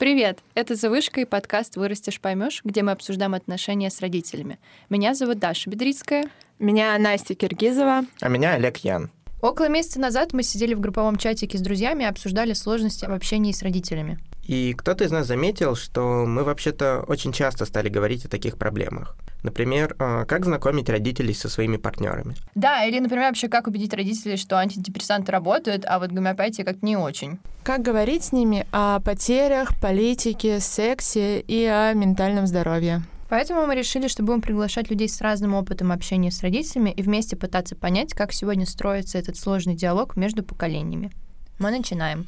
Привет! Это «Завышка» и подкаст «Вырастешь, поймешь», где мы обсуждаем отношения с родителями. Меня зовут Даша Бедрицкая. Меня Настя Киргизова. А меня Олег Ян. Около месяца назад мы сидели в групповом чатике с друзьями и обсуждали сложности в общении с родителями. И кто-то из нас заметил, что мы вообще-то очень часто стали говорить о таких проблемах. Например, а, как знакомить родителей со своими партнерами. Да, или, например, вообще как убедить родителей, что антидепрессанты работают, а вот гомеопатия как не очень. Как говорить с ними о потерях, политике, сексе и о ментальном здоровье. Поэтому мы решили, что будем приглашать людей с разным опытом общения с родителями и вместе пытаться понять, как сегодня строится этот сложный диалог между поколениями. Мы начинаем.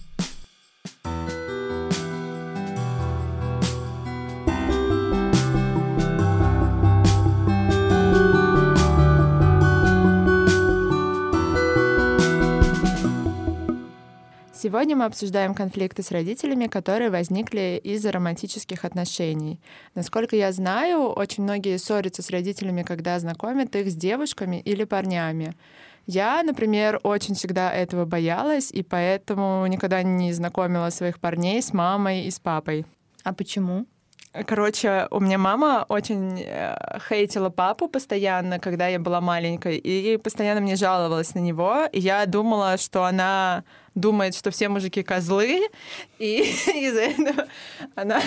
Сегодня мы обсуждаем конфликты с родителями, которые возникли из-за романтических отношений. Насколько я знаю, очень многие ссорятся с родителями, когда знакомят их с девушками или парнями. Я, например, очень всегда этого боялась, и поэтому никогда не знакомила своих парней с мамой и с папой. А почему? Короче, у меня мама очень э, хейтила папу постоянно, когда я была маленькой, и постоянно мне жаловалась на него. И я думала, что она думает, что все мужики козлы, и из-за этого она,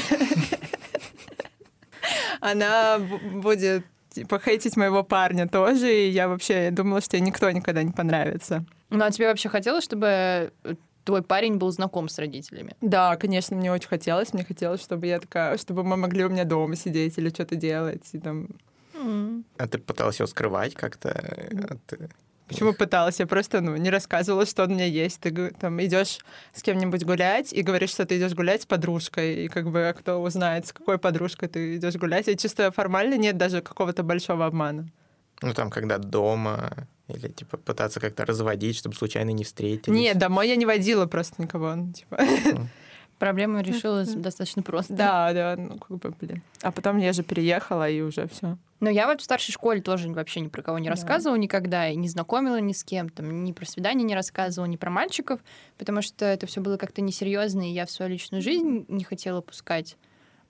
она будет типа хейтить моего парня тоже, и я вообще думала, что ей никто никогда не понравится. Ну, а тебе вообще хотелось, чтобы твой парень был знаком с родителями? Да, конечно, мне очень хотелось. Мне хотелось, чтобы я такая, чтобы мы могли у меня дома сидеть или что-то делать. И там... А ты пыталась его скрывать как-то? От... Почему пыталась? Я просто ну, не рассказывала, что он у меня есть. Ты там идешь с кем-нибудь гулять и говоришь, что ты идешь гулять с подружкой. И как бы кто узнает, с какой подружкой ты идешь гулять. И чисто формально нет даже какого-то большого обмана. Ну, там, когда дома, или, типа, пытаться как-то разводить, чтобы случайно не встретились. Нет, домой я не водила просто никого. Ну, типа. Проблема решилась достаточно просто. Да, да, ну, как бы, блин. А потом я же переехала, и уже все. Но я вот в старшей школе тоже вообще ни про кого не рассказывала никогда, и не знакомила ни с кем, там, ни про свидания не рассказывала, ни про мальчиков, потому что это все было как-то несерьезно, и я в свою личную жизнь не хотела пускать.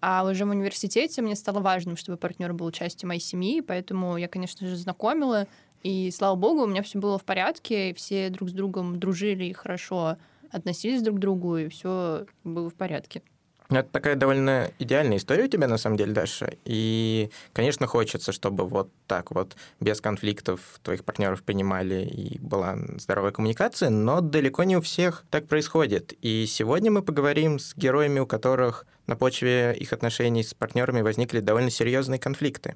А уже в университете мне стало важным, чтобы партнер был частью моей семьи, поэтому я, конечно же, знакомила, и слава богу, у меня все было в порядке, все друг с другом дружили и хорошо относились друг к другу, и все было в порядке. Ну, это такая довольно идеальная история у тебя, на самом деле, Даша. И, конечно, хочется, чтобы вот так вот, без конфликтов твоих партнеров понимали и была здоровая коммуникация, но далеко не у всех так происходит. И сегодня мы поговорим с героями, у которых на почве их отношений с партнерами возникли довольно серьезные конфликты.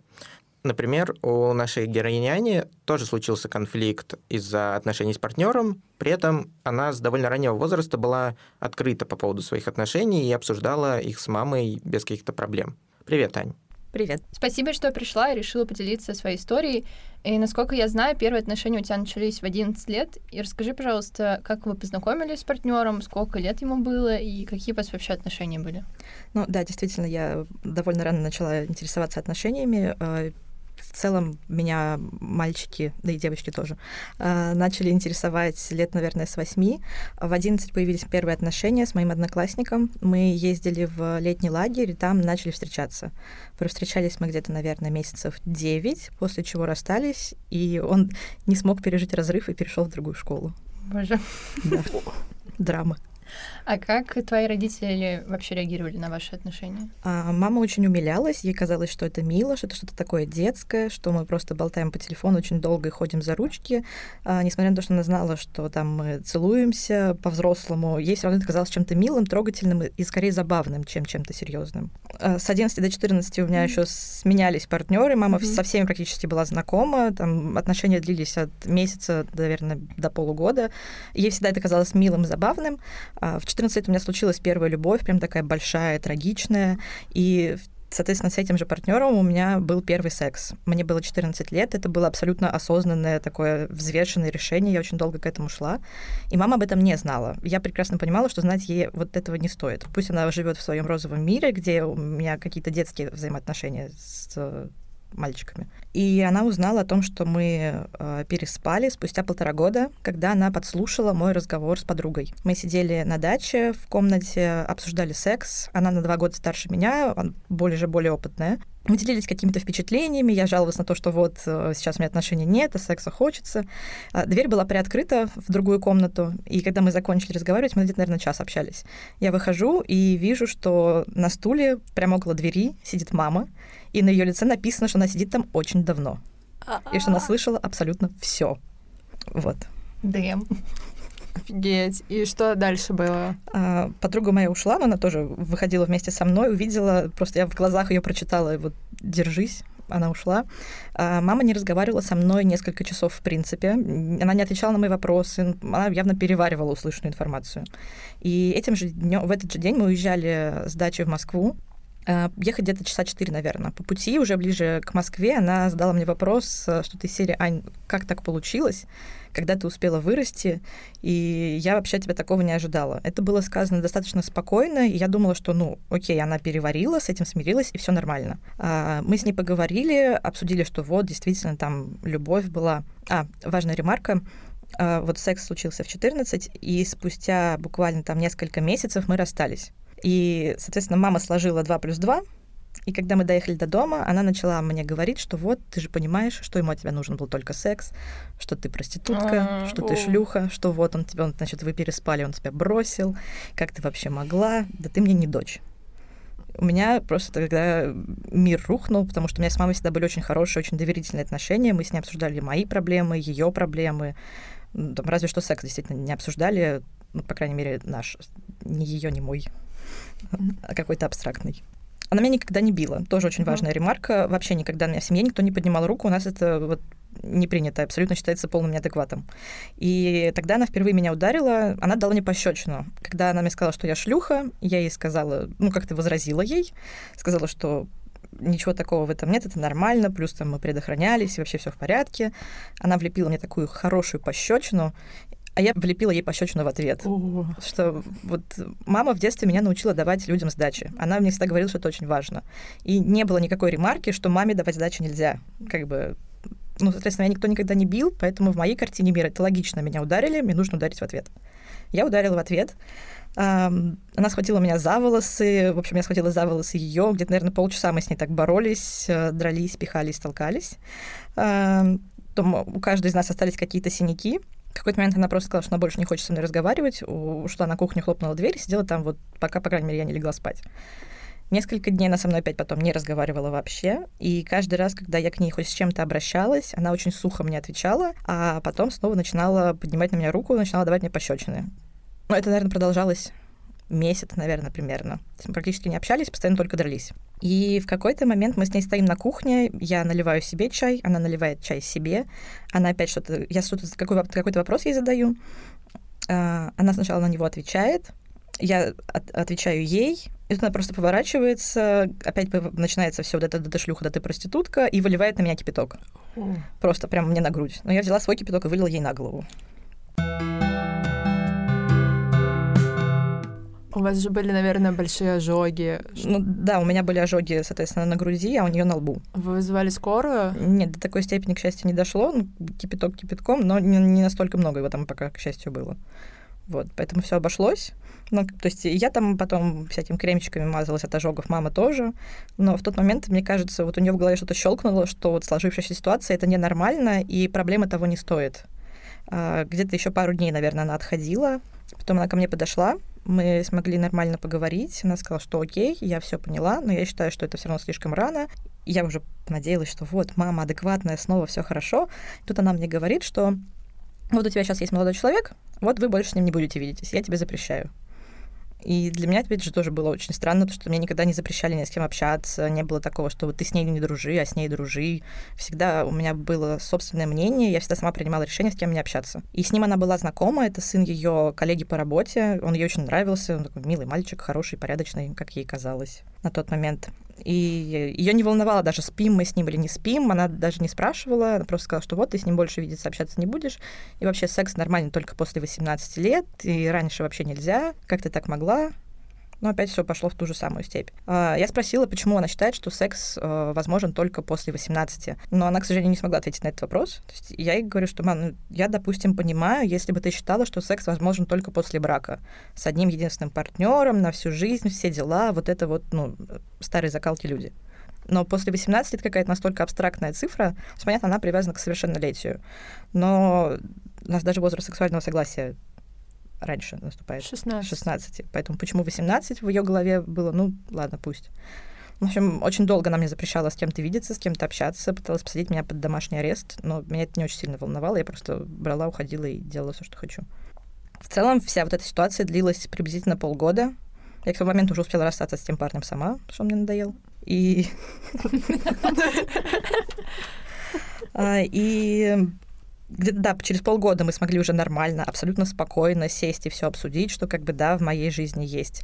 Например, у нашей героини тоже случился конфликт из-за отношений с партнером, при этом она с довольно раннего возраста была открыта по поводу своих отношений и обсуждала их с мамой без каких-то проблем. Привет, Ань. Привет. Спасибо, что пришла и решила поделиться своей историей. И, насколько я знаю, первые отношения у тебя начались в 11 лет. И расскажи, пожалуйста, как вы познакомились с партнером, сколько лет ему было и какие у вас вообще отношения были? Ну да, действительно, я довольно рано начала интересоваться отношениями. Э, в целом меня мальчики, да и девочки тоже, а, начали интересовать лет, наверное, с восьми. В одиннадцать появились первые отношения с моим одноклассником. Мы ездили в летний лагерь, и там начали встречаться. Встречались мы где-то, наверное, месяцев девять, после чего расстались, и он не смог пережить разрыв и перешел в другую школу. Боже. Да. Драма. А как твои родители вообще реагировали на ваши отношения? А, мама очень умилялась, ей казалось, что это мило, что это что-то такое детское, что мы просто болтаем по телефону очень долго и ходим за ручки. А, несмотря на то, что она знала, что там мы целуемся по-взрослому, ей все равно это казалось чем-то милым, трогательным и скорее забавным, чем чем-то серьезным. А, с 11 до 14 у меня mm-hmm. еще сменялись партнеры, мама mm-hmm. со всеми практически была знакома, там отношения длились от месяца, наверное, до полугода. Ей всегда это казалось милым забавным. А, в 14 лет у меня случилась первая любовь, прям такая большая, трагичная, и Соответственно, с этим же партнером у меня был первый секс. Мне было 14 лет, это было абсолютно осознанное такое взвешенное решение, я очень долго к этому шла. И мама об этом не знала. Я прекрасно понимала, что знать ей вот этого не стоит. Пусть она живет в своем розовом мире, где у меня какие-то детские взаимоотношения с мальчиками. И она узнала о том, что мы э, переспали спустя полтора года, когда она подслушала мой разговор с подругой. Мы сидели на даче в комнате, обсуждали секс. Она на два года старше меня, более же более опытная. Мы делились какими-то впечатлениями, я жаловалась на то, что вот э, сейчас у меня отношений нет, а секса хочется. А, дверь была приоткрыта в другую комнату, и когда мы закончили разговаривать, мы где-то, наверное, час общались. Я выхожу и вижу, что на стуле прямо около двери сидит мама, и на ее лице написано, что она сидит там очень давно. И что она слышала абсолютно все. Вот. Дэм. Офигеть. И что дальше было? А, подруга моя ушла, но она тоже выходила вместе со мной, увидела, просто я в глазах ее прочитала, вот держись, она ушла. А мама не разговаривала со мной несколько часов, в принципе. Она не отвечала на мои вопросы, она явно переваривала услышанную информацию. И этим же днем, в этот же день мы уезжали с дачи в Москву. А, ехать где-то часа четыре, наверное. По пути, уже ближе к Москве, она задала мне вопрос, что ты серия «Ань, как так получилось?» когда ты успела вырасти, и я вообще тебя такого не ожидала. Это было сказано достаточно спокойно, и я думала, что, ну, окей, она переварила, с этим смирилась, и все нормально. А, мы с ней поговорили, обсудили, что вот, действительно, там любовь была. А, важная ремарка, а, вот секс случился в 14, и спустя буквально там несколько месяцев мы расстались. И, соответственно, мама сложила 2 плюс 2, и когда мы доехали до дома, она начала мне говорить, что вот, ты же понимаешь, что ему от тебя нужен был только секс, что ты проститутка, что ты шлюха, что вот он тебя, он, значит, вы переспали, он тебя бросил, как ты вообще могла, да ты мне не дочь. У меня просто тогда мир рухнул, потому что у меня с мамой всегда были очень хорошие, очень доверительные отношения. Мы с ней обсуждали мои проблемы, ее проблемы. Там, разве что секс действительно не обсуждали, ну, по крайней мере, наш, не ее, не мой, какой-то абстрактный. Она меня никогда не била. Тоже очень важная ремарка. Вообще никогда на меня в семье никто не поднимал руку. У нас это вот не принято, абсолютно считается полным неадекватом. И тогда она впервые меня ударила, она дала мне пощечину. Когда она мне сказала, что я шлюха, я ей сказала, ну, как-то возразила ей, сказала, что ничего такого в этом нет, это нормально, плюс там мы предохранялись, и вообще все в порядке. Она влепила мне такую хорошую пощечину, а я влепила ей пощечину в ответ. О. Что вот мама в детстве меня научила давать людям сдачи. Она мне всегда говорила, что это очень важно. И не было никакой ремарки, что маме давать сдачи нельзя. Как бы ну, соответственно, меня никто никогда не бил, поэтому в моей картине мира это логично. Меня ударили, мне нужно ударить в ответ. Я ударила в ответ. Она схватила меня за волосы, в общем, я схватила за волосы ее. Где-то, наверное, полчаса мы с ней так боролись, э, дрались, пихались, толкались. Потом у каждой из нас остались какие-то синяки. В какой-то момент она просто сказала, что она больше не хочет со мной разговаривать, ушла на кухню, хлопнула дверь, сидела там вот, пока, по крайней мере, я не легла спать. Несколько дней она со мной опять потом не разговаривала вообще. И каждый раз, когда я к ней хоть с чем-то обращалась, она очень сухо мне отвечала, а потом снова начинала поднимать на меня руку, начинала давать мне пощечины. Но это, наверное, продолжалось месяц, наверное, примерно. Мы практически не общались, постоянно только дрались. И в какой-то момент мы с ней стоим на кухне, я наливаю себе чай, она наливает чай себе, она опять что-то, я что-то, какой, какой-то вопрос ей задаю, а, она сначала на него отвечает, я от, отвечаю ей, и тут она просто поворачивается, опять начинается все вот это, да ты шлюха, да ты проститутка, и выливает на меня кипяток. Просто прямо мне на грудь. Но я взяла свой кипяток и вылила ей на голову. У вас же были, наверное, большие ожоги. Ну да, у меня были ожоги, соответственно, на груди, а у нее на лбу. Вы вызывали скорую? Нет, до такой степени, к счастью, не дошло. Ну, кипяток кипятком, но не, не настолько много его там пока, к счастью, было. Вот, поэтому все обошлось. Ну, то есть я там потом всякими кремчиками мазалась от ожогов, мама тоже. Но в тот момент, мне кажется, вот у нее в голове что-то щелкнуло, что вот сложившаяся ситуация это ненормально, и проблемы того не стоит. А, где-то еще пару дней, наверное, она отходила. Потом она ко мне подошла, мы смогли нормально поговорить. Она сказала, что окей, я все поняла, но я считаю, что это все равно слишком рано. Я уже надеялась, что вот, мама адекватная, снова все хорошо. Тут она мне говорит, что вот у тебя сейчас есть молодой человек, вот вы больше с ним не будете видеть, я тебе запрещаю. И для меня, опять же, тоже было очень странно, потому что мне никогда не запрещали ни с кем общаться, не было такого, что вот ты с ней не дружи, а с ней дружи. Всегда у меня было собственное мнение, я всегда сама принимала решение, с кем мне общаться. И с ним она была знакома, это сын ее коллеги по работе, он ей очень нравился, он такой милый мальчик, хороший, порядочный, как ей казалось на тот момент. И ее не волновало даже, спим мы с ним или не спим, она даже не спрашивала, она просто сказала, что вот, ты с ним больше видеться, общаться не будешь, и вообще секс нормальный только после 18 лет, и раньше вообще нельзя, как ты так могла? Но опять все пошло в ту же самую степь. А, я спросила, почему она считает, что секс э, возможен только после 18. Но она, к сожалению, не смогла ответить на этот вопрос. То есть я ей говорю, что, мам, ну, я, допустим, понимаю, если бы ты считала, что секс возможен только после брака, с одним единственным партнером на всю жизнь, все дела, вот это вот, ну, старые закалки люди. Но после 18 это какая-то настолько абстрактная цифра, понятно, она привязана к совершеннолетию. Но у нас даже возраст сексуального согласия раньше наступает. 16. 16. Поэтому почему 18 в ее голове было, ну, ладно, пусть. В общем, очень долго она мне запрещала с кем-то видеться, с кем-то общаться, пыталась посадить меня под домашний арест, но меня это не очень сильно волновало, я просто брала, уходила и делала все, что хочу. В целом, вся вот эта ситуация длилась приблизительно полгода. Я к тому моменту уже успела расстаться с тем парнем сама, что он мне надоел. И... А, и да, через полгода мы смогли уже нормально, абсолютно спокойно сесть и все обсудить, что как бы, да, в моей жизни есть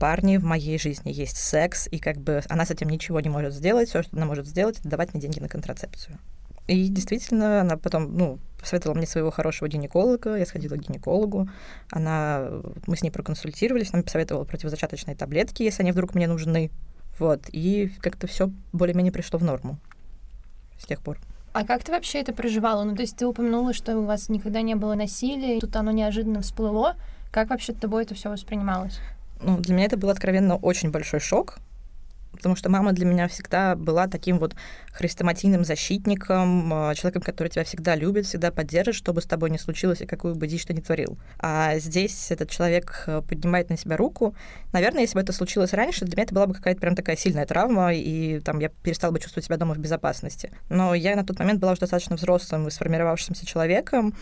парни, в моей жизни есть секс, и как бы она с этим ничего не может сделать, все, что она может сделать, это давать мне деньги на контрацепцию. И действительно, она потом, ну, посоветовала мне своего хорошего гинеколога, я сходила к гинекологу, она, мы с ней проконсультировались, она посоветовала противозачаточные таблетки, если они вдруг мне нужны, вот, и как-то все более-менее пришло в норму с тех пор. А как ты вообще это проживала? Ну, то есть ты упомянула, что у вас никогда не было насилия, тут оно неожиданно всплыло. Как вообще тобой это все воспринималось? Ну, для меня это был откровенно очень большой шок, потому что мама для меня всегда была таким вот хрестоматийным защитником, а, человеком, который тебя всегда любит, всегда поддержит, что бы с тобой ни случилось и какую бы дичь ты ни творил. А здесь этот человек э, поднимает на себя руку. Наверное, если бы это случилось раньше, для меня это была бы какая-то прям такая сильная травма, и там я перестала бы чувствовать себя дома в безопасности. Но я на тот момент была уже достаточно взрослым и сформировавшимся человеком,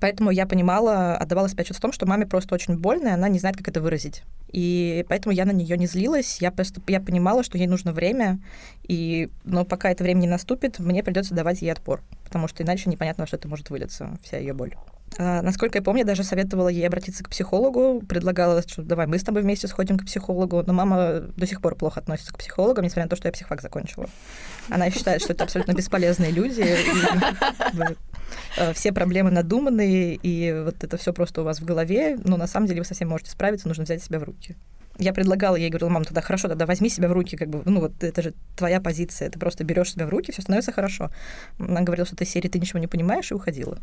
Поэтому я понимала, отдавала в том, что маме просто очень больно, и она не знает, как это выразить. И поэтому я на нее не злилась. Я просто я понимала, что ей нужно время, и но пока это время не наступит, мне придется давать ей отпор, потому что иначе непонятно, во что это может вылиться, вся ее боль. А, насколько я помню, даже советовала ей обратиться к психологу, предлагала, что давай мы с тобой вместе сходим к психологу, но мама до сих пор плохо относится к психологам, несмотря на то, что я психфак закончила. Она считает, что это абсолютно бесполезные люди, все проблемы надуманные, и вот это все просто у вас в голове, но на самом деле вы совсем можете справиться, нужно взять себя в руки я предлагала ей, говорила, мам, тогда хорошо, тогда возьми себя в руки, как бы, ну вот это же твоя позиция, ты просто берешь себя в руки, все становится хорошо. Она говорила, что ты серии ты ничего не понимаешь, и уходила.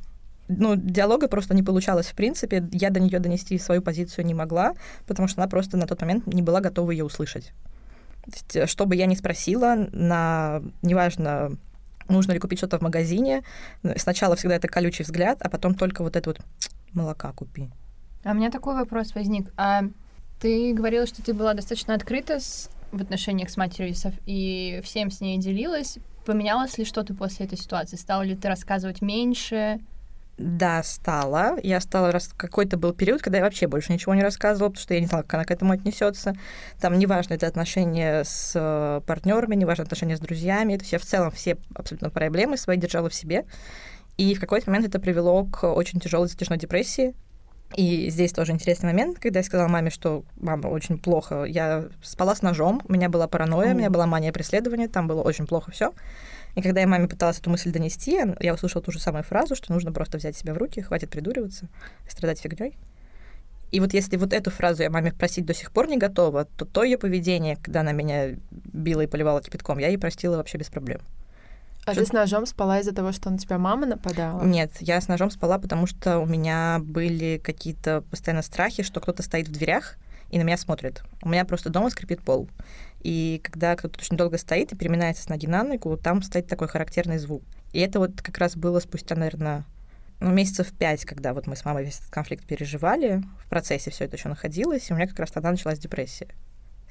Ну, диалога просто не получалось в принципе. Я до нее донести свою позицию не могла, потому что она просто на тот момент не была готова ее услышать. То есть, э, что бы я ни спросила, на неважно, нужно ли купить что-то в магазине, сначала всегда это колючий взгляд, а потом только вот это вот молока купи. А у меня такой вопрос возник. А ты говорила, что ты была достаточно открыта с, в отношениях с матерью и всем с ней делилась. Поменялось ли что-то после этой ситуации? Стала ли ты рассказывать меньше? Да, стала. Я стала... Рас... Какой-то был период, когда я вообще больше ничего не рассказывала, потому что я не знала, как она к этому отнесется. Там неважно, это отношения с э, партнерами, неважно, отношения с друзьями. То есть я в целом все абсолютно проблемы свои держала в себе. И в какой-то момент это привело к очень тяжелой затяжной депрессии, и здесь тоже интересный момент, когда я сказала маме, что мама очень плохо. Я спала с ножом, у меня была паранойя, у меня была мания преследования, там было очень плохо все. И когда я маме пыталась эту мысль донести, я услышала ту же самую фразу, что нужно просто взять себя в руки, хватит придуриваться, страдать фигней. И вот если вот эту фразу я маме просить до сих пор не готова, то то ее поведение, когда она меня била и поливала кипятком, я ей простила вообще без проблем. А что... ты с ножом спала из-за того, что на тебя мама нападала? Нет, я с ножом спала, потому что у меня были какие-то постоянно страхи, что кто-то стоит в дверях и на меня смотрит. У меня просто дома скрипит пол. И когда кто-то очень долго стоит и переминается на ногу, там стоит такой характерный звук. И это вот как раз было спустя, наверное, ну, месяцев пять, когда вот мы с мамой весь этот конфликт переживали, в процессе все это еще находилось, и у меня как раз тогда началась депрессия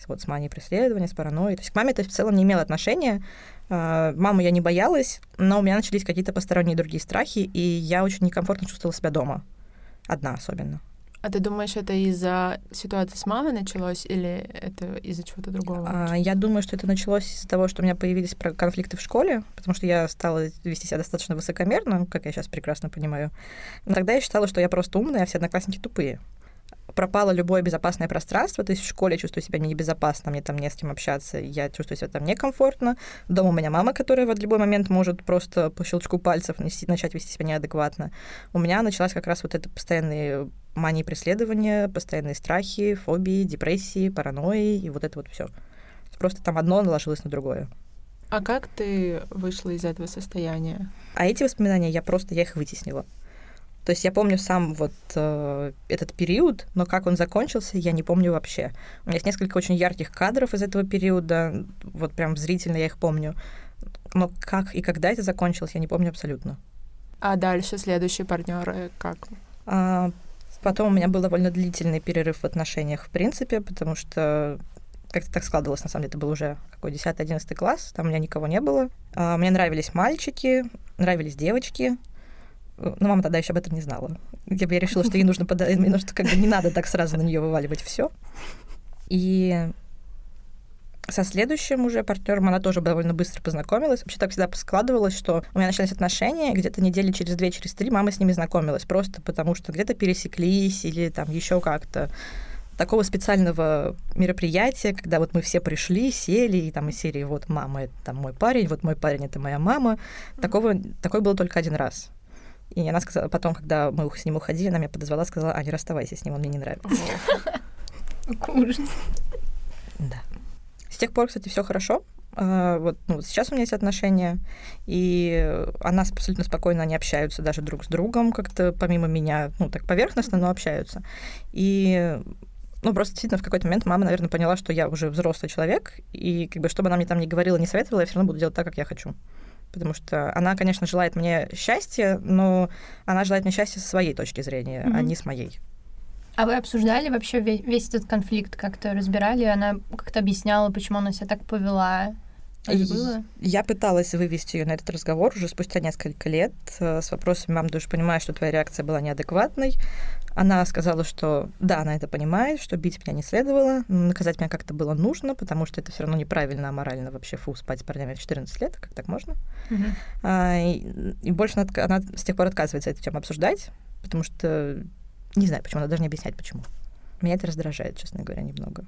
вот с манией преследования, с паранойей. То есть к маме это в целом не имело отношения. А, маму я не боялась, но у меня начались какие-то посторонние другие страхи, и я очень некомфортно чувствовала себя дома. Одна особенно. А ты думаешь, это из-за ситуации с мамой началось или это из-за чего-то другого? А, я думаю, что это началось из-за того, что у меня появились конфликты в школе, потому что я стала вести себя достаточно высокомерно, как я сейчас прекрасно понимаю. Но тогда я считала, что я просто умная, а все одноклассники тупые пропало любое безопасное пространство, то есть в школе я чувствую себя небезопасно, мне там не с кем общаться, я чувствую себя там некомфортно. Дома у меня мама, которая в любой момент может просто по щелчку пальцев начать вести себя неадекватно. У меня началась как раз вот эта постоянная мании преследования, постоянные страхи, фобии, депрессии, паранойи и вот это вот все. Просто там одно наложилось на другое. А как ты вышла из этого состояния? А эти воспоминания я просто, я их вытеснила. То есть я помню сам вот э, этот период, но как он закончился, я не помню вообще. У меня есть несколько очень ярких кадров из этого периода, вот прям зрительно я их помню. Но как и когда это закончилось, я не помню абсолютно. А дальше следующие партнеры как? А, потом у меня был довольно длительный перерыв в отношениях, в принципе, потому что как-то так складывалось, на самом деле, это был уже какой 10-11 класс, там у меня никого не было. А, мне нравились мальчики, нравились девочки, но мама тогда еще об этом не знала. Я, я решила, что ей нужно, пода... нужно как бы не надо так сразу на нее вываливать все. И со следующим уже партнером она тоже довольно быстро познакомилась. Вообще так всегда складывалось, что у меня начались отношения, где-то недели через две, через три мама с ними знакомилась, просто потому что где-то пересеклись или там еще как-то такого специального мероприятия, когда вот мы все пришли, сели, и там из серии вот мама это там мой парень, вот мой парень это моя мама. Такого, такое было только один раз. И она сказала, потом, когда мы с ним уходили, она меня подозвала, сказала, а не расставайся с ним, он мне не нравится. Ужас. Да. С тех пор, кстати, все хорошо. А, вот, ну, сейчас у меня есть отношения, и она абсолютно спокойно, они общаются даже друг с другом, как-то помимо меня, ну, так поверхностно, но общаются. И ну, просто действительно в какой-то момент мама, наверное, поняла, что я уже взрослый человек, и как бы, чтобы она мне там не говорила, не советовала, я все равно буду делать так, как я хочу потому что она, конечно, желает мне счастья, но она желает мне счастья со своей точки зрения, mm-hmm. а не с моей. А вы обсуждали вообще весь, весь этот конфликт, как-то разбирали? Она как-то объясняла, почему она себя так повела? Было? Я пыталась вывести ее на этот разговор уже спустя несколько лет э, с вопросами, мам, ты же понимаешь, что твоя реакция была неадекватной. Она сказала, что да, она это понимает, что бить меня не следовало, наказать меня как-то было нужно, потому что это все равно неправильно, аморально вообще, фу, спать с парнями в 14 лет, как так можно? Угу. А, и, и больше она, она с тех пор отказывается эту тему обсуждать, потому что не знаю, почему, она даже не объяснять, почему. Меня это раздражает, честно говоря, немного.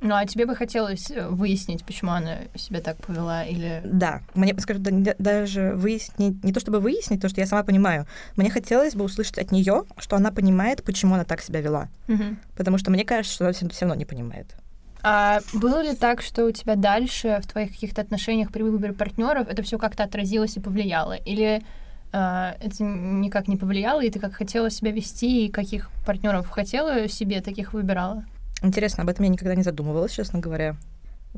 Ну, а тебе бы хотелось э, выяснить, почему она себя так повела, или... Да, мне, скажу, даже выяснить, не то чтобы выяснить, то, что я сама понимаю, мне хотелось бы услышать от нее, что она понимает, почему она так себя вела. Угу. Потому что мне кажется, что она все равно не понимает. А было ли так, что у тебя дальше в твоих каких-то отношениях при выборе партнеров это все как-то отразилось и повлияло? Или это никак не повлияло, и ты как хотела себя вести, и каких партнеров хотела себе, таких выбирала? Интересно, об этом я никогда не задумывалась, честно говоря.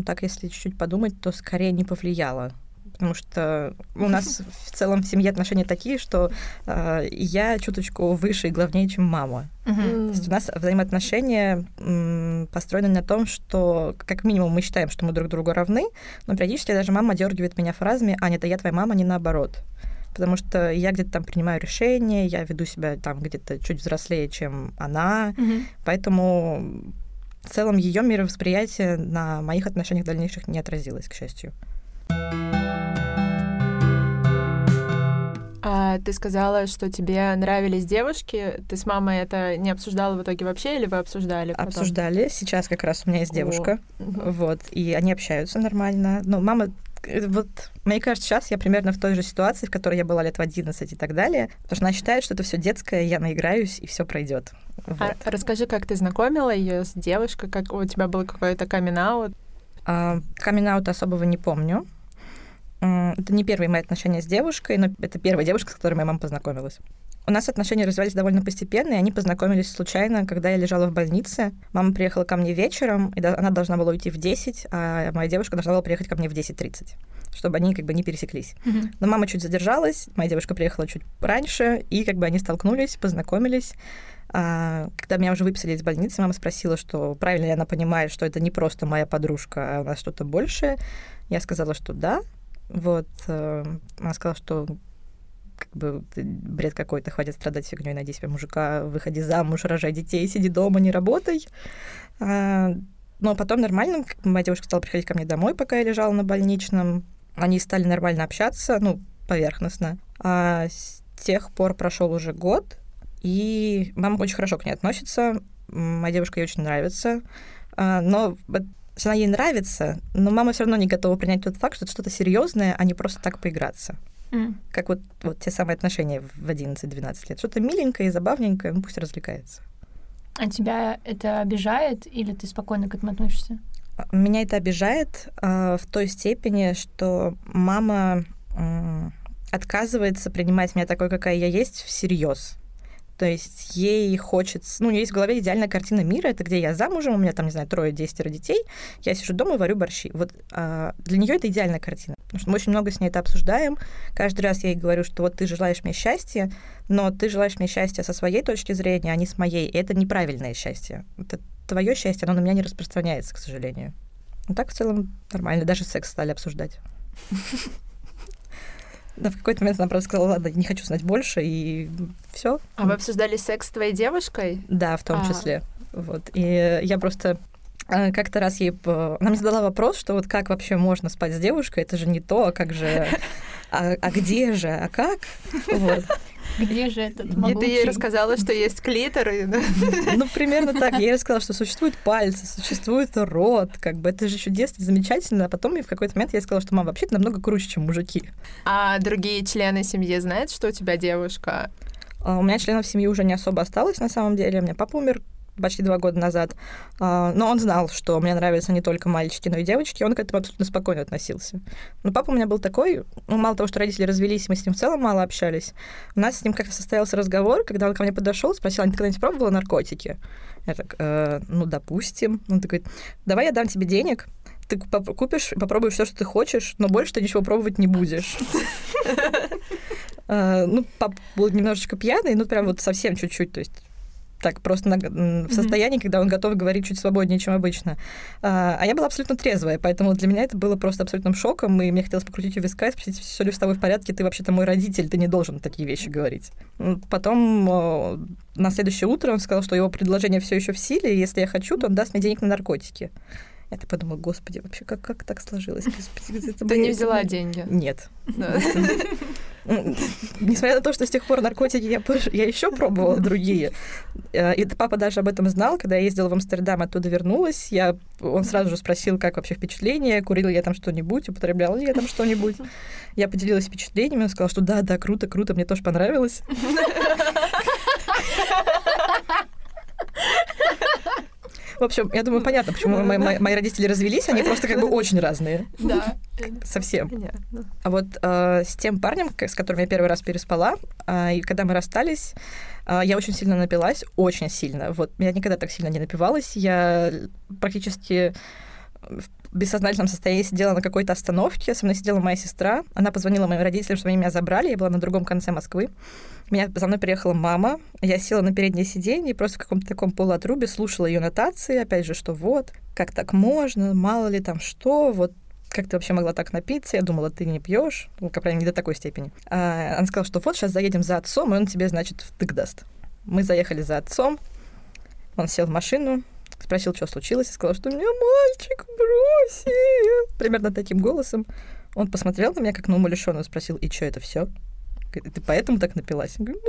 Так, если чуть-чуть подумать, то скорее не повлияло. Потому что у нас в целом в семье отношения такие, что э, я чуточку выше и главнее, чем мама. Uh-huh. То есть у нас взаимоотношения м, построены на том, что как минимум мы считаем, что мы друг другу равны, но периодически даже мама дергивает меня фразами «Аня, это я твоя мама, не наоборот» потому что я где-то там принимаю решения, я веду себя там где-то чуть взрослее, чем она, mm-hmm. поэтому в целом ее мировосприятие на моих отношениях дальнейших не отразилось, к счастью. А ты сказала, что тебе нравились девушки. Ты с мамой это не обсуждала в итоге вообще, или вы обсуждали? Потом? Обсуждали. Сейчас как раз у меня есть девушка. О. Вот. И они общаются нормально. Но мама вот мне кажется, сейчас я примерно в той же ситуации, в которой я была лет в 11 и так далее, потому что она считает, что это все детское, я наиграюсь, и все пройдет. А вот. А расскажи, как ты знакомила ее с девушкой, как у тебя был какой-то камин-аут? Камин-аута особого не помню. Это не первые мои отношения с девушкой, но это первая девушка, с которой моя мама познакомилась. У нас отношения развивались довольно постепенно, и они познакомились случайно, когда я лежала в больнице. Мама приехала ко мне вечером, и она должна была уйти в 10, а моя девушка должна была приехать ко мне в 10.30, чтобы они как бы не пересеклись. Mm-hmm. Но мама чуть задержалась, моя девушка приехала чуть раньше, и как бы они столкнулись, познакомились. А, когда меня уже выписали из больницы, мама спросила, что правильно ли она понимает, что это не просто моя подружка, а у нас что-то большее. Я сказала, что да. Вот. Э, она сказала, что как бы бред какой-то, хватит страдать фигней, найди себе мужика, выходи замуж, рожай детей, сиди дома, не работай. А, но потом нормально, моя девушка стала приходить ко мне домой, пока я лежала на больничном. Они стали нормально общаться, ну, поверхностно. А с тех пор прошел уже год, и мама очень хорошо к ней относится. Моя девушка ей очень нравится. А, но она ей нравится, но мама все равно не готова принять тот факт, что это что-то серьезное, а не просто так поиграться. Mm. Как вот, вот те самые отношения в 11-12 лет. Что-то миленькое и забавненькое, ну пусть развлекается. А тебя это обижает или ты спокойно к этому относишься? Меня это обижает э, в той степени, что мама э, отказывается принимать меня такой, какая я есть, всерьез. То есть ей хочется... Ну, у нее есть в голове идеальная картина мира. Это где я замужем, у меня там, не знаю, трое-десятеро детей. Я сижу дома и варю борщи. Вот а, для нее это идеальная картина. Потому что мы очень много с ней это обсуждаем. Каждый раз я ей говорю, что вот ты желаешь мне счастья, но ты желаешь мне счастья со своей точки зрения, а не с моей. И это неправильное счастье. Это твое счастье, оно на меня не распространяется, к сожалению. Ну так в целом нормально. Даже секс стали обсуждать. Да, в какой-то момент она просто сказала, ладно, не хочу знать больше, и все. А вы обсуждали секс с твоей девушкой? Да, в том а. числе. Вот. И я просто э, как-то раз ей... Она мне задала вопрос, что вот как вообще можно спать с девушкой, это же не то, а как же... А, а где же, а как? Вот. Где же этот могучий? И ты ей рассказала, что есть клитор. Ну, примерно так. Я ей рассказала, что существуют пальцы, существует рот. Как бы это же чудесно, замечательно. А потом в какой-то момент я сказала, что мама вообще намного круче, чем мужики. А другие члены семьи знают, что у тебя девушка? А у меня членов семьи уже не особо осталось, на самом деле. У меня папа умер почти два года назад. А, но он знал, что мне нравятся не только мальчики, но и девочки, он к этому абсолютно спокойно относился. Но папа у меня был такой, ну, мало того, что родители развелись, мы с ним в целом мало общались, у нас с ним как-то состоялся разговор, когда он ко мне подошел, спросил, а ты когда-нибудь пробовала наркотики? Я так, э, ну, допустим. Он такой, давай я дам тебе денег, ты купишь, попробуешь все, что ты хочешь, но больше ты ничего пробовать не будешь. Э, ну, пап был немножечко пьяный, ну, прям вот совсем чуть-чуть, то есть так просто на, в состоянии, mm-hmm. когда он готов говорить чуть свободнее, чем обычно. А, а я была абсолютно трезвая, поэтому для меня это было просто абсолютным шоком, и мне хотелось покрутить у виска и спросить, все ли с тобой в порядке, ты вообще-то мой родитель, ты не должен такие вещи говорить. Потом на следующее утро он сказал, что его предложение все еще в силе, и если я хочу, то он даст мне денег на наркотики. Я так подумала, господи, вообще как, как так сложилось? Господи, это Ты не взяла деньги? Нет. Несмотря на то, что с тех пор наркотики я, я еще пробовала другие. Э, и папа даже об этом знал, когда я ездила в Амстердам, оттуда вернулась. Я, он сразу же спросил, как вообще впечатление, курила я там что-нибудь, употребляла ли я там что-нибудь. Я поделилась впечатлениями, он сказал, что да, да, круто, круто, мне тоже понравилось. В общем, я думаю, понятно, почему мои, мои родители развелись, они просто как бы очень разные. Да. Совсем. Понятно. А вот э, с тем парнем, с которым я первый раз переспала, э, и когда мы расстались, э, я очень сильно напилась, очень сильно. Вот, я никогда так сильно не напивалась. Я практически в бессознательном состоянии сидела на какой-то остановке, со мной сидела моя сестра, она позвонила моим родителям, чтобы они меня забрали, я была на другом конце Москвы. Меня за мной приехала мама, я села на переднее сиденье и просто в каком-то таком полуотрубе слушала ее нотации, опять же, что вот, как так можно, мало ли там что, вот как ты вообще могла так напиться? Я думала, ты не пьешь, ну, крайней мере, не до такой степени. А она сказала, что вот сейчас заедем за отцом, и он тебе, значит, втык даст. Мы заехали за отцом, он сел в машину, спросил, что случилось, и сказал, что меня мальчик бросил. Примерно таким голосом. Он посмотрел на меня, как на умалишенную, спросил, и что это все? Ты поэтому так напилась? Он говорит,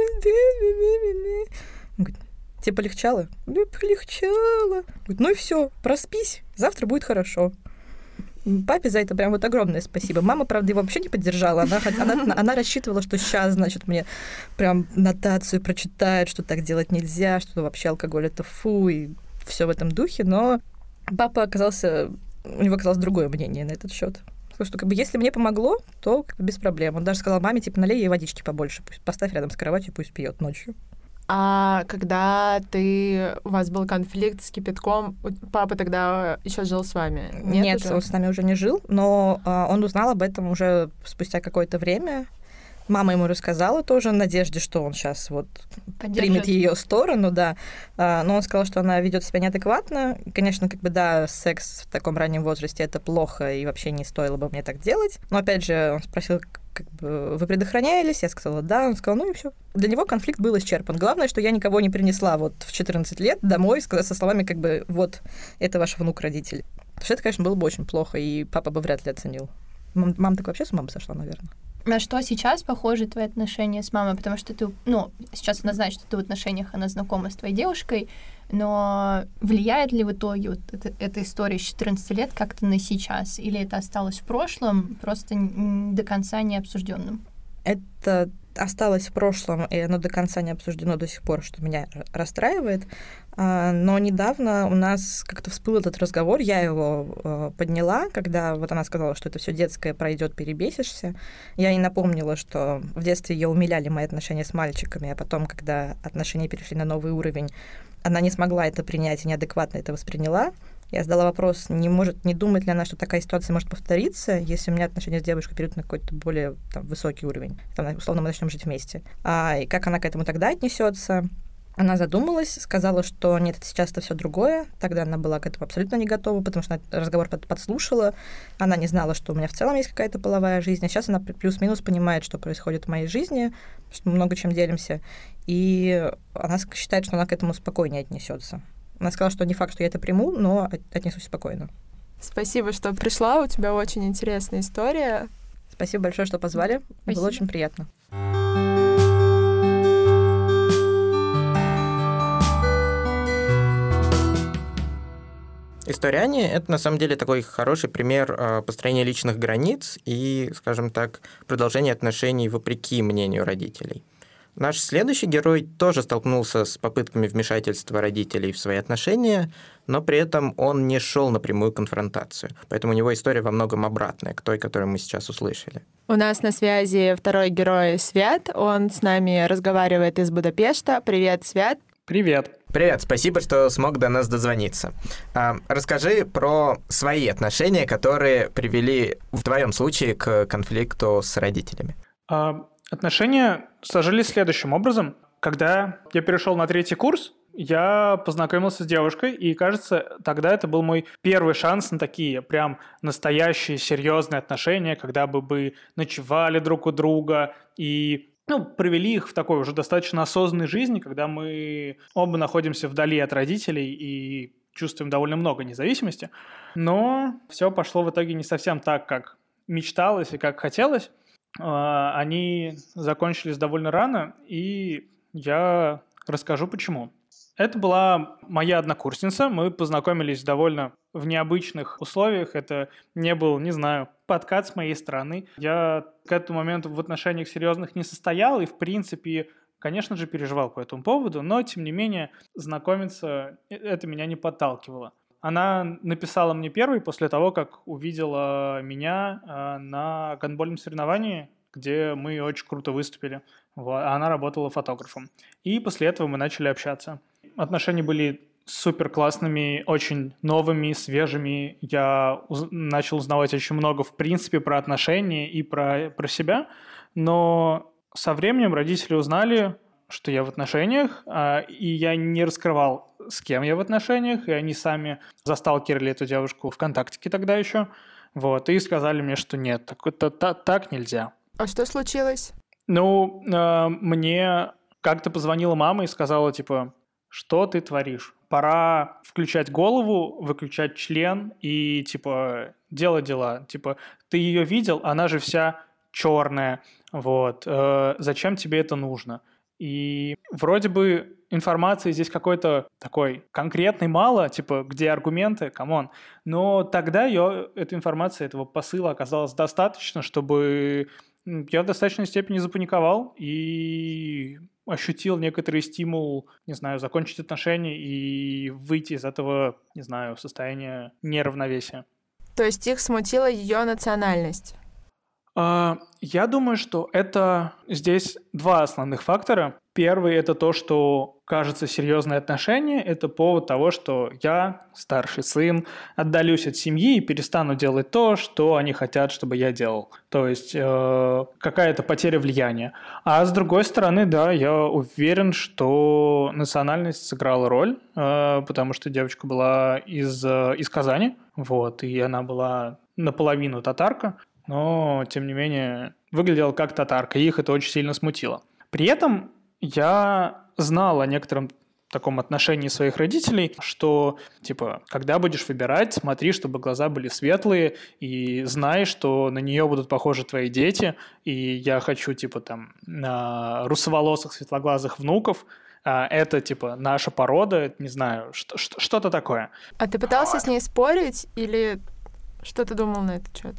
тебе полегчало? Ну, полегчало. Говорит, ну и все, проспись, завтра будет хорошо. Папе за это прям вот огромное спасибо. Мама, правда, его вообще не поддержала. Она, она, она рассчитывала, что сейчас, значит, мне прям нотацию прочитает, что так делать нельзя, что вообще алкоголь это фу, и все в этом духе. Но папа оказался, у него оказалось другое мнение на этот счет. Потому что как бы если мне помогло, то как бы, без проблем. Он даже сказал маме, типа, налей ей водички побольше, пусть поставь рядом с кроватью, пусть пьет ночью. А когда ты у вас был конфликт с кипятком, папа тогда еще жил с вами? Нет, Нет уже? он с нами уже не жил, но а, он узнал об этом уже спустя какое-то время. Мама ему рассказала тоже в надежде, что он сейчас вот примет ее сторону, да. А, но он сказал, что она ведет себя неадекватно. Конечно, как бы да, секс в таком раннем возрасте это плохо, и вообще не стоило бы мне так делать. Но опять же, он спросил, как бы, вы предохранялись? Я сказала, да. Он сказал, ну и все. Для него конфликт был исчерпан. Главное, что я никого не принесла вот в 14 лет домой со словами, как бы, вот, это ваш внук-родитель. Потому что это, конечно, было бы очень плохо, и папа бы вряд ли оценил. Мам, мама так вообще с ума сошла, наверное. На что сейчас похожи твои отношения с мамой? Потому что ты, ну, сейчас она знает, что ты в отношениях, она знакома с твоей девушкой, но влияет ли в итоге вот эта, эта история с 14 лет как-то на сейчас? Или это осталось в прошлом, просто до конца не обсужденным? Это осталось в прошлом, и оно до конца не обсуждено до сих пор, что меня расстраивает. А, но недавно у нас как-то всплыл этот разговор, я его э, подняла, когда вот она сказала, что это все детское пройдет, перебесишься. Я ей напомнила, что в детстве ее умиляли мои отношения с мальчиками, а потом, когда отношения перешли на новый уровень, она не смогла это принять и неадекватно это восприняла. Я задала вопрос, не может, не думает ли она, что такая ситуация может повториться, если у меня отношения с девушкой перейдут на какой-то более там, высокий уровень. Там, условно, мы начнем жить вместе. А, и как она к этому тогда отнесется? Она задумалась, сказала, что нет, сейчас это все другое. Тогда она была к этому абсолютно не готова, потому что она разговор подслушала. Она не знала, что у меня в целом есть какая-то половая жизнь. А сейчас она плюс-минус понимает, что происходит в моей жизни, что мы много чем делимся. И она считает, что она к этому спокойнее отнесется. Она сказала, что не факт, что я это приму, но отнесусь спокойно. Спасибо, что пришла. У тебя очень интересная история. Спасибо большое, что позвали. Спасибо. Было очень приятно. История Ани — это на самом деле такой хороший пример а, построения личных границ и, скажем так, продолжения отношений вопреки мнению родителей. Наш следующий герой тоже столкнулся с попытками вмешательства родителей в свои отношения, но при этом он не шел на прямую конфронтацию. Поэтому у него история во многом обратная к той, которую мы сейчас услышали. У нас на связи второй герой Свят. Он с нами разговаривает из Будапешта. Привет, Свят. Привет. Привет, спасибо, что смог до нас дозвониться. А, расскажи про свои отношения, которые привели в твоем случае к конфликту с родителями. А, Отношения сложились следующим образом. Когда я перешел на третий курс, я познакомился с девушкой, и, кажется, тогда это был мой первый шанс на такие прям настоящие серьезные отношения, когда бы мы ночевали друг у друга и ну, провели их в такой уже достаточно осознанной жизни, когда мы оба находимся вдали от родителей и чувствуем довольно много независимости. Но все пошло в итоге не совсем так, как мечталось и как хотелось. А, они закончились довольно рано, и я расскажу почему. Это была моя однокурсница. Мы познакомились довольно в необычных условиях. Это не был, не знаю, подкат с моей стороны. Я к этому моменту в отношениях серьезных не состоял и, в принципе, конечно же, переживал по этому поводу, но, тем не менее, знакомиться это меня не подталкивало. Она написала мне первой после того, как увидела меня э, на гандбольном соревновании, где мы очень круто выступили. Вот. Она работала фотографом. И после этого мы начали общаться. Отношения были супер классными, очень новыми, свежими. Я уз- начал узнавать очень много, в принципе, про отношения и про, про себя. Но со временем родители узнали, что я в отношениях, а, и я не раскрывал, с кем я в отношениях, и они сами засталкивали эту девушку ВКонтакте тогда еще, вот, и сказали мне, что нет, так, это, так, так нельзя. А что случилось? Ну, э, мне как-то позвонила мама и сказала, типа, что ты творишь? Пора включать голову, выключать член и, типа, делать дела. Типа, ты ее видел, она же вся черная, вот. Э, зачем тебе это нужно? И вроде бы информации здесь какой-то такой конкретной мало, типа, где аргументы, come on. Но тогда ее, этой информации, этого посыла оказалось достаточно, чтобы я в достаточной степени запаниковал и ощутил некоторый стимул, не знаю, закончить отношения и выйти из этого, не знаю, состояния неравновесия. То есть их смутила ее национальность? А, я думаю, что это здесь два основных фактора. Первый это то, что кажется серьезные отношения, это повод того, что я, старший сын, отдалюсь от семьи и перестану делать то, что они хотят, чтобы я делал. То есть э, какая-то потеря влияния. А с другой стороны, да, я уверен, что национальность сыграла роль, э, потому что девочка была из, э, из Казани, вот, и она была наполовину татарка, но, тем не менее, выглядела как татарка, и их это очень сильно смутило. При этом я знал о некотором таком отношении своих родителей, что, типа, когда будешь выбирать, смотри, чтобы глаза были светлые, и знай, что на нее будут похожи твои дети, и я хочу, типа, там, русоволосых, светлоглазых внуков, а это, типа, наша порода, не знаю, что-то такое. А ты пытался с ней спорить, или что ты думал на этот счет?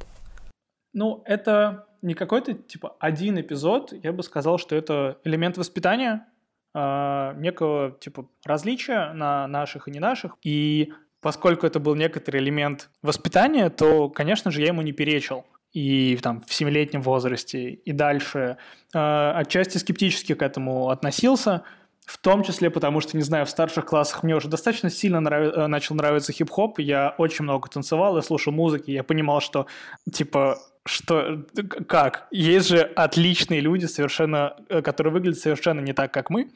Ну, это не какой-то, типа, один эпизод. Я бы сказал, что это элемент воспитания, э, некого, типа, различия на наших и не наших. И поскольку это был некоторый элемент воспитания, то, конечно же, я ему не перечил и там в семилетнем возрасте и дальше э, отчасти скептически к этому относился, в том числе потому, что, не знаю, в старших классах мне уже достаточно сильно нрав... Э, начал нравиться хип-хоп, я очень много танцевал, я слушал музыки, я понимал, что, типа, что, как, есть же отличные люди, совершенно, э, которые выглядят совершенно не так, как мы,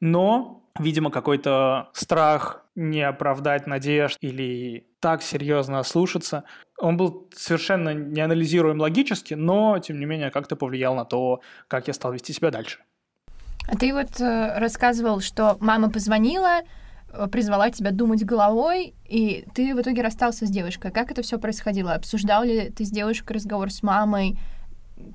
но, видимо, какой-то страх не оправдать надежд или так серьезно ослушаться, он был совершенно неанализируем логически, но, тем не менее, как-то повлиял на то, как я стал вести себя дальше. А ты вот э, рассказывал, что мама позвонила, э, призвала тебя думать головой, и ты в итоге расстался с девушкой. Как это все происходило? Обсуждал ли ты с девушкой разговор с мамой?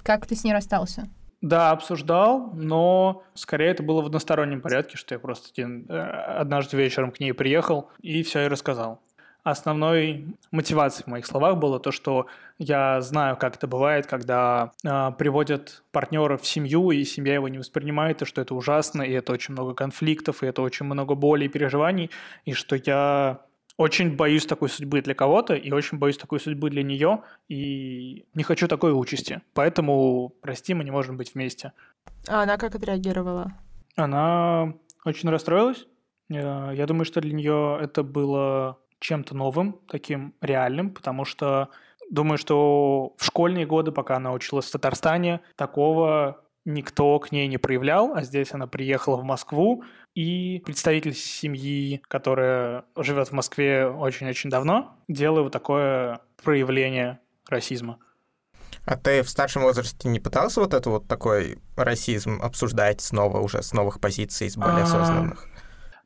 Как ты с ней расстался? Да, обсуждал, но скорее это было в одностороннем порядке, что я просто один, э, однажды вечером к ней приехал и все ей рассказал основной мотивацией в моих словах было то, что я знаю, как это бывает, когда э, приводят партнера в семью, и семья его не воспринимает, и что это ужасно, и это очень много конфликтов, и это очень много боли и переживаний, и что я очень боюсь такой судьбы для кого-то, и очень боюсь такой судьбы для нее, и не хочу такой участи. Поэтому, прости, мы не можем быть вместе. А она как отреагировала? Она очень расстроилась. Э, я думаю, что для нее это было чем-то новым, таким реальным, потому что думаю, что в школьные годы, пока она училась в Татарстане, такого никто к ней не проявлял, а здесь она приехала в Москву, и представитель семьи, которая живет в Москве очень-очень давно, делает вот такое проявление расизма. А ты в старшем возрасте не пытался вот это вот такой расизм обсуждать снова уже с новых позиций, с более а, осознанных?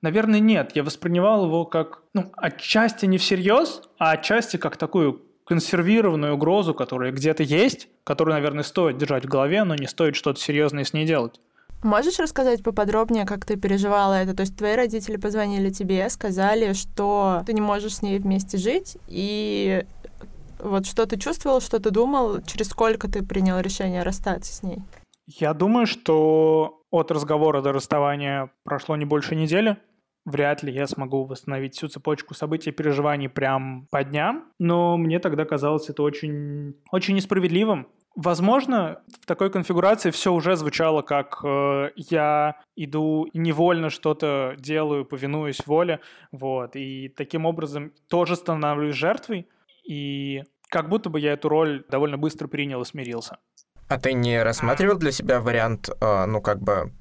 Наверное, нет. Я воспринимал его как, ну, отчасти не всерьез, а отчасти как такую консервированную угрозу, которая где-то есть, которую, наверное, стоит держать в голове, но не стоит что-то серьезное с ней делать. Можешь рассказать поподробнее, как ты переживала это? То есть твои родители позвонили тебе, сказали, что ты не можешь с ней вместе жить, и вот что ты чувствовал, что ты думал, через сколько ты принял решение расстаться с ней? Я думаю, что от разговора до расставания прошло не больше недели вряд ли я смогу восстановить всю цепочку событий и переживаний прям по дням, но мне тогда казалось это очень, очень несправедливым. Возможно, в такой конфигурации все уже звучало как э, я иду невольно что-то делаю, повинуюсь воле, вот, и таким образом тоже становлюсь жертвой, и как будто бы я эту роль довольно быстро принял и смирился. А ты не рассматривал для себя вариант, э, ну, как бы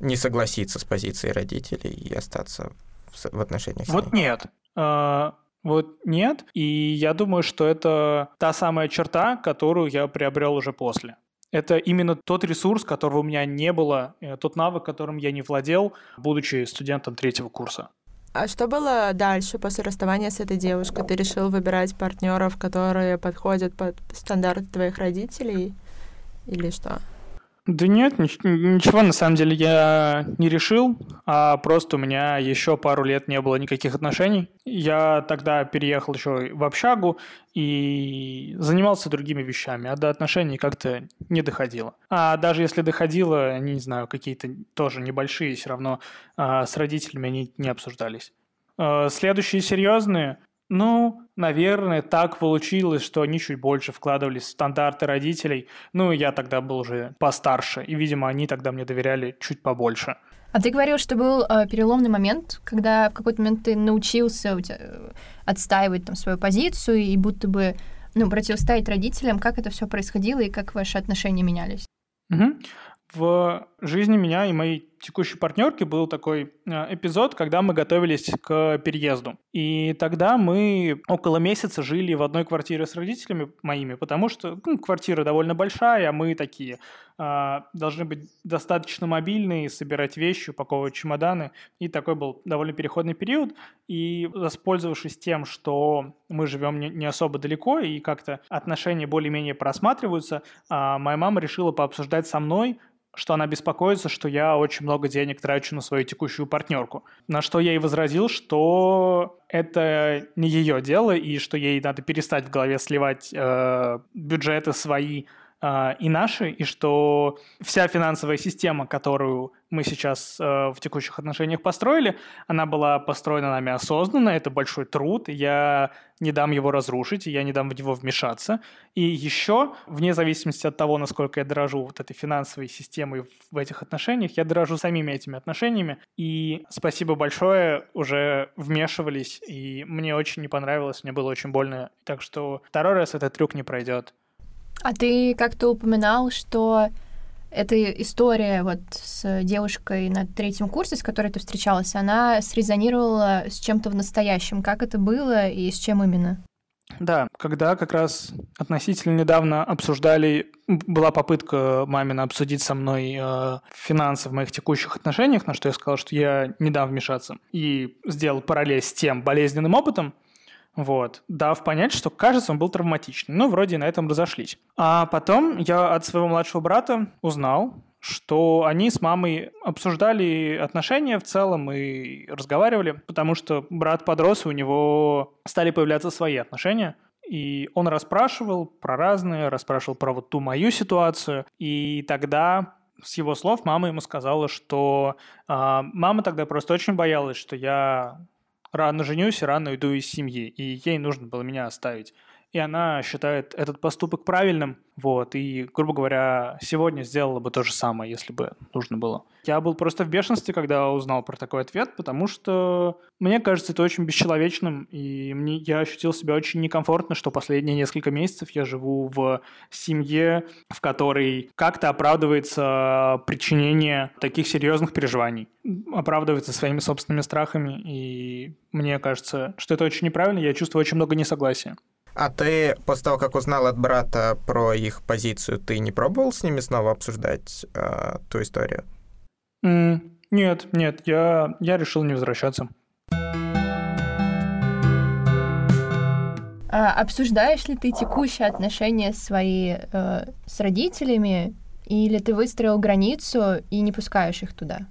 не согласиться с позицией родителей и остаться в, отношениях с Вот ней? нет. А, вот нет. И я думаю, что это та самая черта, которую я приобрел уже после. Это именно тот ресурс, которого у меня не было, э, тот навык, которым я не владел, будучи студентом третьего курса. А что было дальше после расставания с этой девушкой? Ты решил выбирать партнеров, которые подходят под стандарты твоих родителей? Или что? Да нет, ничего на самом деле я не решил, а просто у меня еще пару лет не было никаких отношений. Я тогда переехал еще в общагу и занимался другими вещами, а до отношений как-то не доходило. А даже если доходило, они, не знаю, какие-то тоже небольшие, все равно а, с родителями они не обсуждались. А, следующие серьезные, ну, наверное, так получилось, что они чуть больше вкладывались в стандарты родителей. Ну, я тогда был уже постарше, и, видимо, они тогда мне доверяли чуть побольше. А ты говорил, что был э, переломный момент, когда в какой-то момент ты научился тебя, э, отстаивать там свою позицию и будто бы ну, противостоять родителям. Как это все происходило и как ваши отношения менялись? Угу. В жизни меня и моей текущей партнерки был такой э, эпизод, когда мы готовились к переезду. И тогда мы около месяца жили в одной квартире с родителями моими, потому что ну, квартира довольно большая, а мы такие э, должны быть достаточно мобильные, собирать вещи, упаковывать чемоданы. И такой был довольно переходный период. И воспользовавшись тем, что мы живем не, особо далеко и как-то отношения более-менее просматриваются, э, моя мама решила пообсуждать со мной что она беспокоится, что я очень много денег трачу на свою текущую партнерку. На что я ей возразил, что это не ее дело, и что ей надо перестать в голове сливать э, бюджеты свои и наши, и что вся финансовая система, которую мы сейчас э, в текущих отношениях построили, она была построена нами осознанно, это большой труд, я не дам его разрушить, я не дам в него вмешаться. И еще, вне зависимости от того, насколько я дорожу вот этой финансовой системой в этих отношениях, я дорожу самими этими отношениями, и спасибо большое, уже вмешивались, и мне очень не понравилось, мне было очень больно, так что второй раз этот трюк не пройдет. А ты как-то упоминал, что эта история вот с девушкой на третьем курсе, с которой ты встречалась, она срезонировала с чем-то в настоящем. Как это было и с чем именно? Да, когда как раз относительно недавно обсуждали, была попытка мамина обсудить со мной э, финансы в моих текущих отношениях, на что я сказал, что я не дам вмешаться, и сделал параллель с тем болезненным опытом, вот, дав понять, что, кажется, он был травматичный. Ну, вроде на этом разошлись. А потом я от своего младшего брата узнал, что они с мамой обсуждали отношения в целом и разговаривали, потому что брат подрос, и у него стали появляться свои отношения. И он расспрашивал про разные, расспрашивал про вот ту мою ситуацию. И тогда с его слов мама ему сказала, что э, мама тогда просто очень боялась, что я рано женюсь, рано уйду из семьи, и ей нужно было меня оставить и она считает этот поступок правильным, вот, и, грубо говоря, сегодня сделала бы то же самое, если бы нужно было. Я был просто в бешенстве, когда узнал про такой ответ, потому что мне кажется это очень бесчеловечным, и мне, я ощутил себя очень некомфортно, что последние несколько месяцев я живу в семье, в которой как-то оправдывается причинение таких серьезных переживаний, оправдывается своими собственными страхами, и мне кажется, что это очень неправильно, я чувствую очень много несогласия. А ты после того, как узнал от брата про их позицию, ты не пробовал с ними снова обсуждать э, ту историю? Mm, нет, нет, я, я решил не возвращаться. А обсуждаешь ли ты текущие отношения свои э, с родителями, или ты выстроил границу и не пускаешь их туда?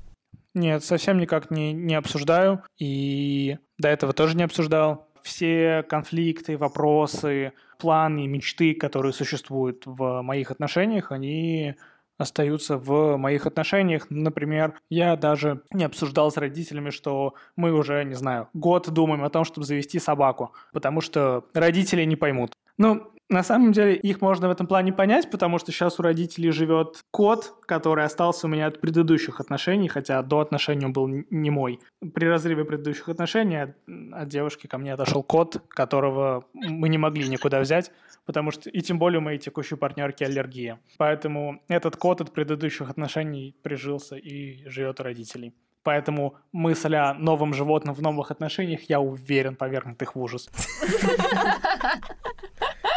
Нет, совсем никак не, не обсуждаю, и до этого тоже не обсуждал все конфликты, вопросы, планы, мечты, которые существуют в моих отношениях, они остаются в моих отношениях. Например, я даже не обсуждал с родителями, что мы уже, не знаю, год думаем о том, чтобы завести собаку, потому что родители не поймут. Ну, на самом деле их можно в этом плане понять, потому что сейчас у родителей живет кот, который остался у меня от предыдущих отношений, хотя до отношений он был не мой. При разрыве предыдущих отношений от, от девушки ко мне отошел кот, которого мы не могли никуда взять, потому что и тем более у моей текущей партнерки аллергия. Поэтому этот кот от предыдущих отношений прижился и живет у родителей. Поэтому мысль о новом животном в новых отношениях, я уверен, повергнет их в ужас.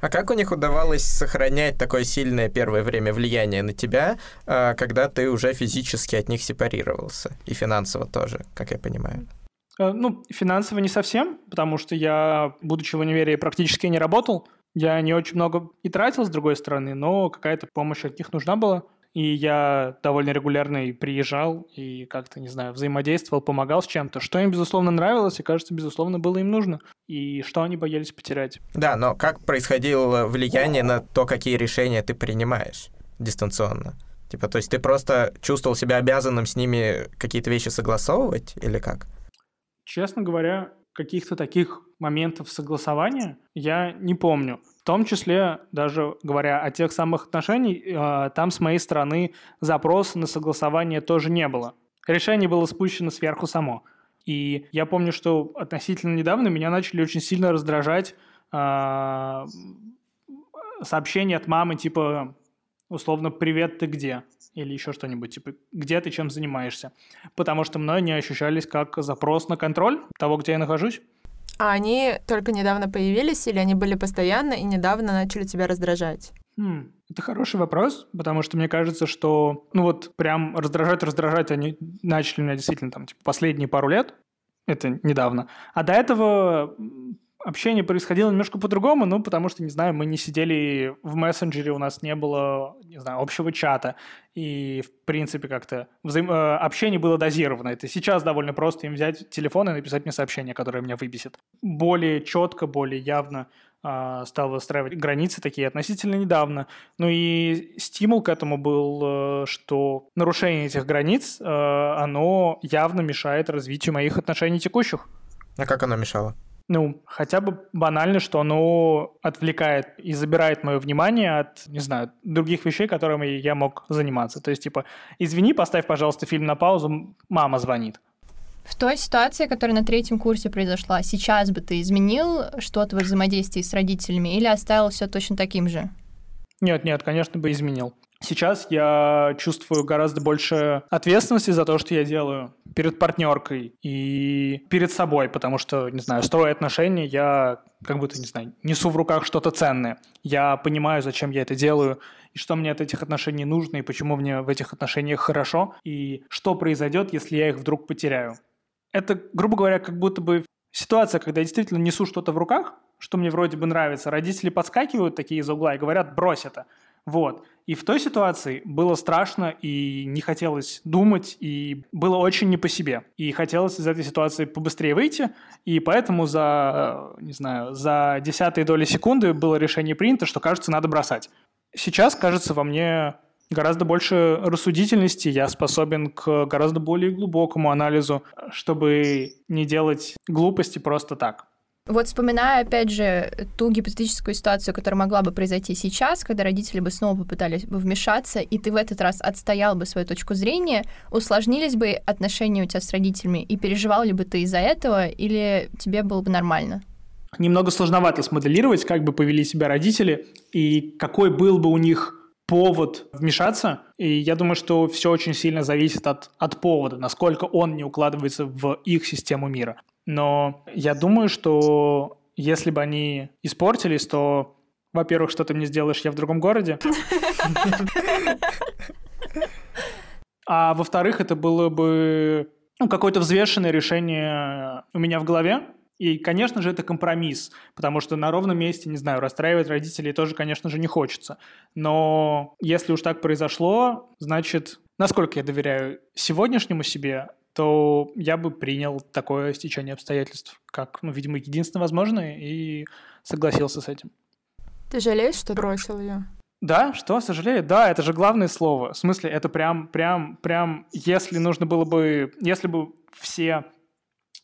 А как у них удавалось сохранять такое сильное первое время влияние на тебя, а, когда ты уже физически от них сепарировался? И финансово тоже, как я понимаю. Э, ну, финансово не совсем, потому что я, будучи в универе, практически не работал. Я не очень много и тратил, с другой стороны, но какая-то помощь от них нужна была. И я довольно регулярно и приезжал, и как-то, не знаю, взаимодействовал, помогал с чем-то, что им, безусловно, нравилось, и, кажется, безусловно, было им нужно, и что они боялись потерять. Да, но как происходило влияние на то, какие решения ты принимаешь дистанционно? Типа, то есть ты просто чувствовал себя обязанным с ними какие-то вещи согласовывать или как? Честно говоря, каких-то таких моментов согласования я не помню. В том числе, даже говоря о тех самых отношениях, э, там с моей стороны запроса на согласование тоже не было. Решение было спущено сверху само. И я помню, что относительно недавно меня начали очень сильно раздражать э, сообщения от мамы типа условно «Привет, ты где?» или еще что-нибудь, типа «Где ты, чем занимаешься?» Потому что мной не ощущались как запрос на контроль того, где я нахожусь. А они только недавно появились или они были постоянно и недавно начали тебя раздражать? Хм, это хороший вопрос, потому что мне кажется, что, ну вот, прям раздражать-раздражать они начали меня действительно там, типа, последние пару лет, это недавно. А до этого общение происходило немножко по-другому, ну, потому что, не знаю, мы не сидели в мессенджере, у нас не было, не знаю, общего чата, и, в принципе, как-то взаим... Э, общение было дозировано. Это сейчас довольно просто им взять телефон и написать мне сообщение, которое меня выбесит. Более четко, более явно э, стал выстраивать границы такие относительно недавно. Ну и стимул к этому был, э, что нарушение этих границ, э, оно явно мешает развитию моих отношений текущих. А как оно мешало? Ну, хотя бы банально, что оно отвлекает и забирает мое внимание от, не знаю, других вещей, которыми я мог заниматься. То есть, типа, извини, поставь, пожалуйста, фильм на паузу, мама звонит. В той ситуации, которая на третьем курсе произошла, сейчас бы ты изменил что-то во взаимодействии с родителями или оставил все точно таким же? Нет, нет, конечно бы изменил. Сейчас я чувствую гораздо больше ответственности за то, что я делаю перед партнеркой и перед собой, потому что, не знаю, строя отношения, я как будто, не знаю, несу в руках что-то ценное. Я понимаю, зачем я это делаю, и что мне от этих отношений нужно, и почему мне в этих отношениях хорошо, и что произойдет, если я их вдруг потеряю. Это, грубо говоря, как будто бы ситуация, когда я действительно несу что-то в руках, что мне вроде бы нравится, родители подскакивают такие из угла и говорят «брось это», вот. И в той ситуации было страшно, и не хотелось думать, и было очень не по себе. И хотелось из этой ситуации побыстрее выйти, и поэтому за, э, не знаю, за десятые доли секунды было решение принято, что, кажется, надо бросать. Сейчас, кажется, во мне гораздо больше рассудительности, я способен к гораздо более глубокому анализу, чтобы не делать глупости просто так. Вот вспоминая, опять же, ту гипотетическую ситуацию, которая могла бы произойти сейчас, когда родители бы снова попытались бы вмешаться, и ты в этот раз отстоял бы свою точку зрения, усложнились бы отношения у тебя с родителями, и переживал ли бы ты из-за этого, или тебе было бы нормально? Немного сложновато смоделировать, как бы повели себя родители, и какой был бы у них повод вмешаться. И я думаю, что все очень сильно зависит от, от повода, насколько он не укладывается в их систему мира. Но я думаю, что если бы они испортились, то, во-первых, что ты мне сделаешь, я в другом городе. А во-вторых, это было бы ну, какое-то взвешенное решение у меня в голове. И, конечно же, это компромисс, потому что на ровном месте, не знаю, расстраивать родителей тоже, конечно же, не хочется. Но если уж так произошло, значит, насколько я доверяю сегодняшнему себе, то я бы принял такое стечение обстоятельств, как, ну, видимо, единственно возможное, и согласился с этим. Ты жалеешь, что бросил ее? Да, что, сожалею? Да, это же главное слово. В смысле, это прям, прям, прям, если нужно было бы, если бы все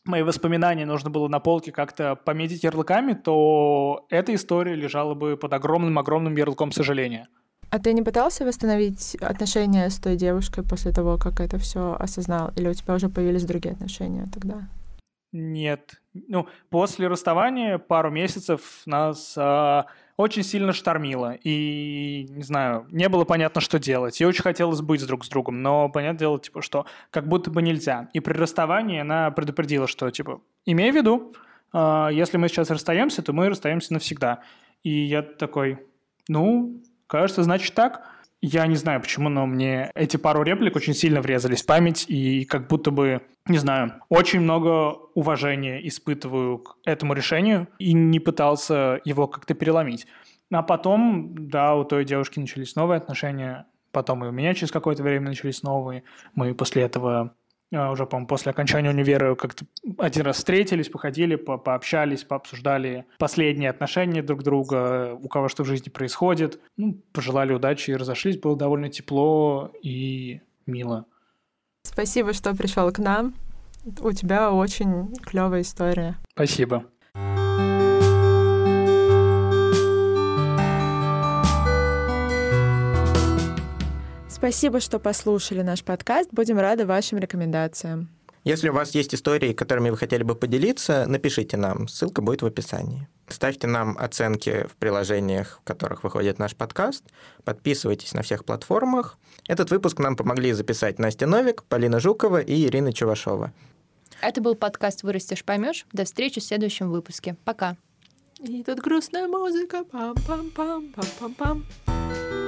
мои воспоминания нужно было на полке как-то пометить ярлыками, то эта история лежала бы под огромным-огромным ярлыком сожаления. А ты не пытался восстановить отношения с той девушкой после того, как это все осознал? Или у тебя уже появились другие отношения тогда? Нет. Ну, после расставания пару месяцев нас а, очень сильно штормило. И, не знаю, не было понятно, что делать. И очень хотелось быть друг с другом. Но, понятное дело, типа, что как будто бы нельзя. И при расставании она предупредила, что, типа, имей в виду, а, если мы сейчас расстаемся, то мы расстаемся навсегда. И я такой, ну, Кажется, значит так. Я не знаю почему, но мне эти пару реплик очень сильно врезались в память, и как будто бы, не знаю, очень много уважения испытываю к этому решению и не пытался его как-то переломить. А потом, да, у той девушки начались новые отношения, потом и у меня через какое-то время начались новые. Мы после этого уже, по-моему, после окончания универа как-то один раз встретились, походили, по пообщались, пообсуждали последние отношения друг друга, у кого что в жизни происходит. Ну, пожелали удачи и разошлись. Было довольно тепло и мило. Спасибо, что пришел к нам. У тебя очень клевая история. Спасибо. Спасибо, что послушали наш подкаст. Будем рады вашим рекомендациям. Если у вас есть истории, которыми вы хотели бы поделиться, напишите нам. Ссылка будет в описании. Ставьте нам оценки в приложениях, в которых выходит наш подкаст. Подписывайтесь на всех платформах. Этот выпуск нам помогли записать Настя Новик, Полина Жукова и Ирина Чувашова. Это был подкаст «Вырастешь, поймешь». До встречи в следующем выпуске. Пока. И тут грустная музыка. Пам-пам-пам, пам-пам-пам.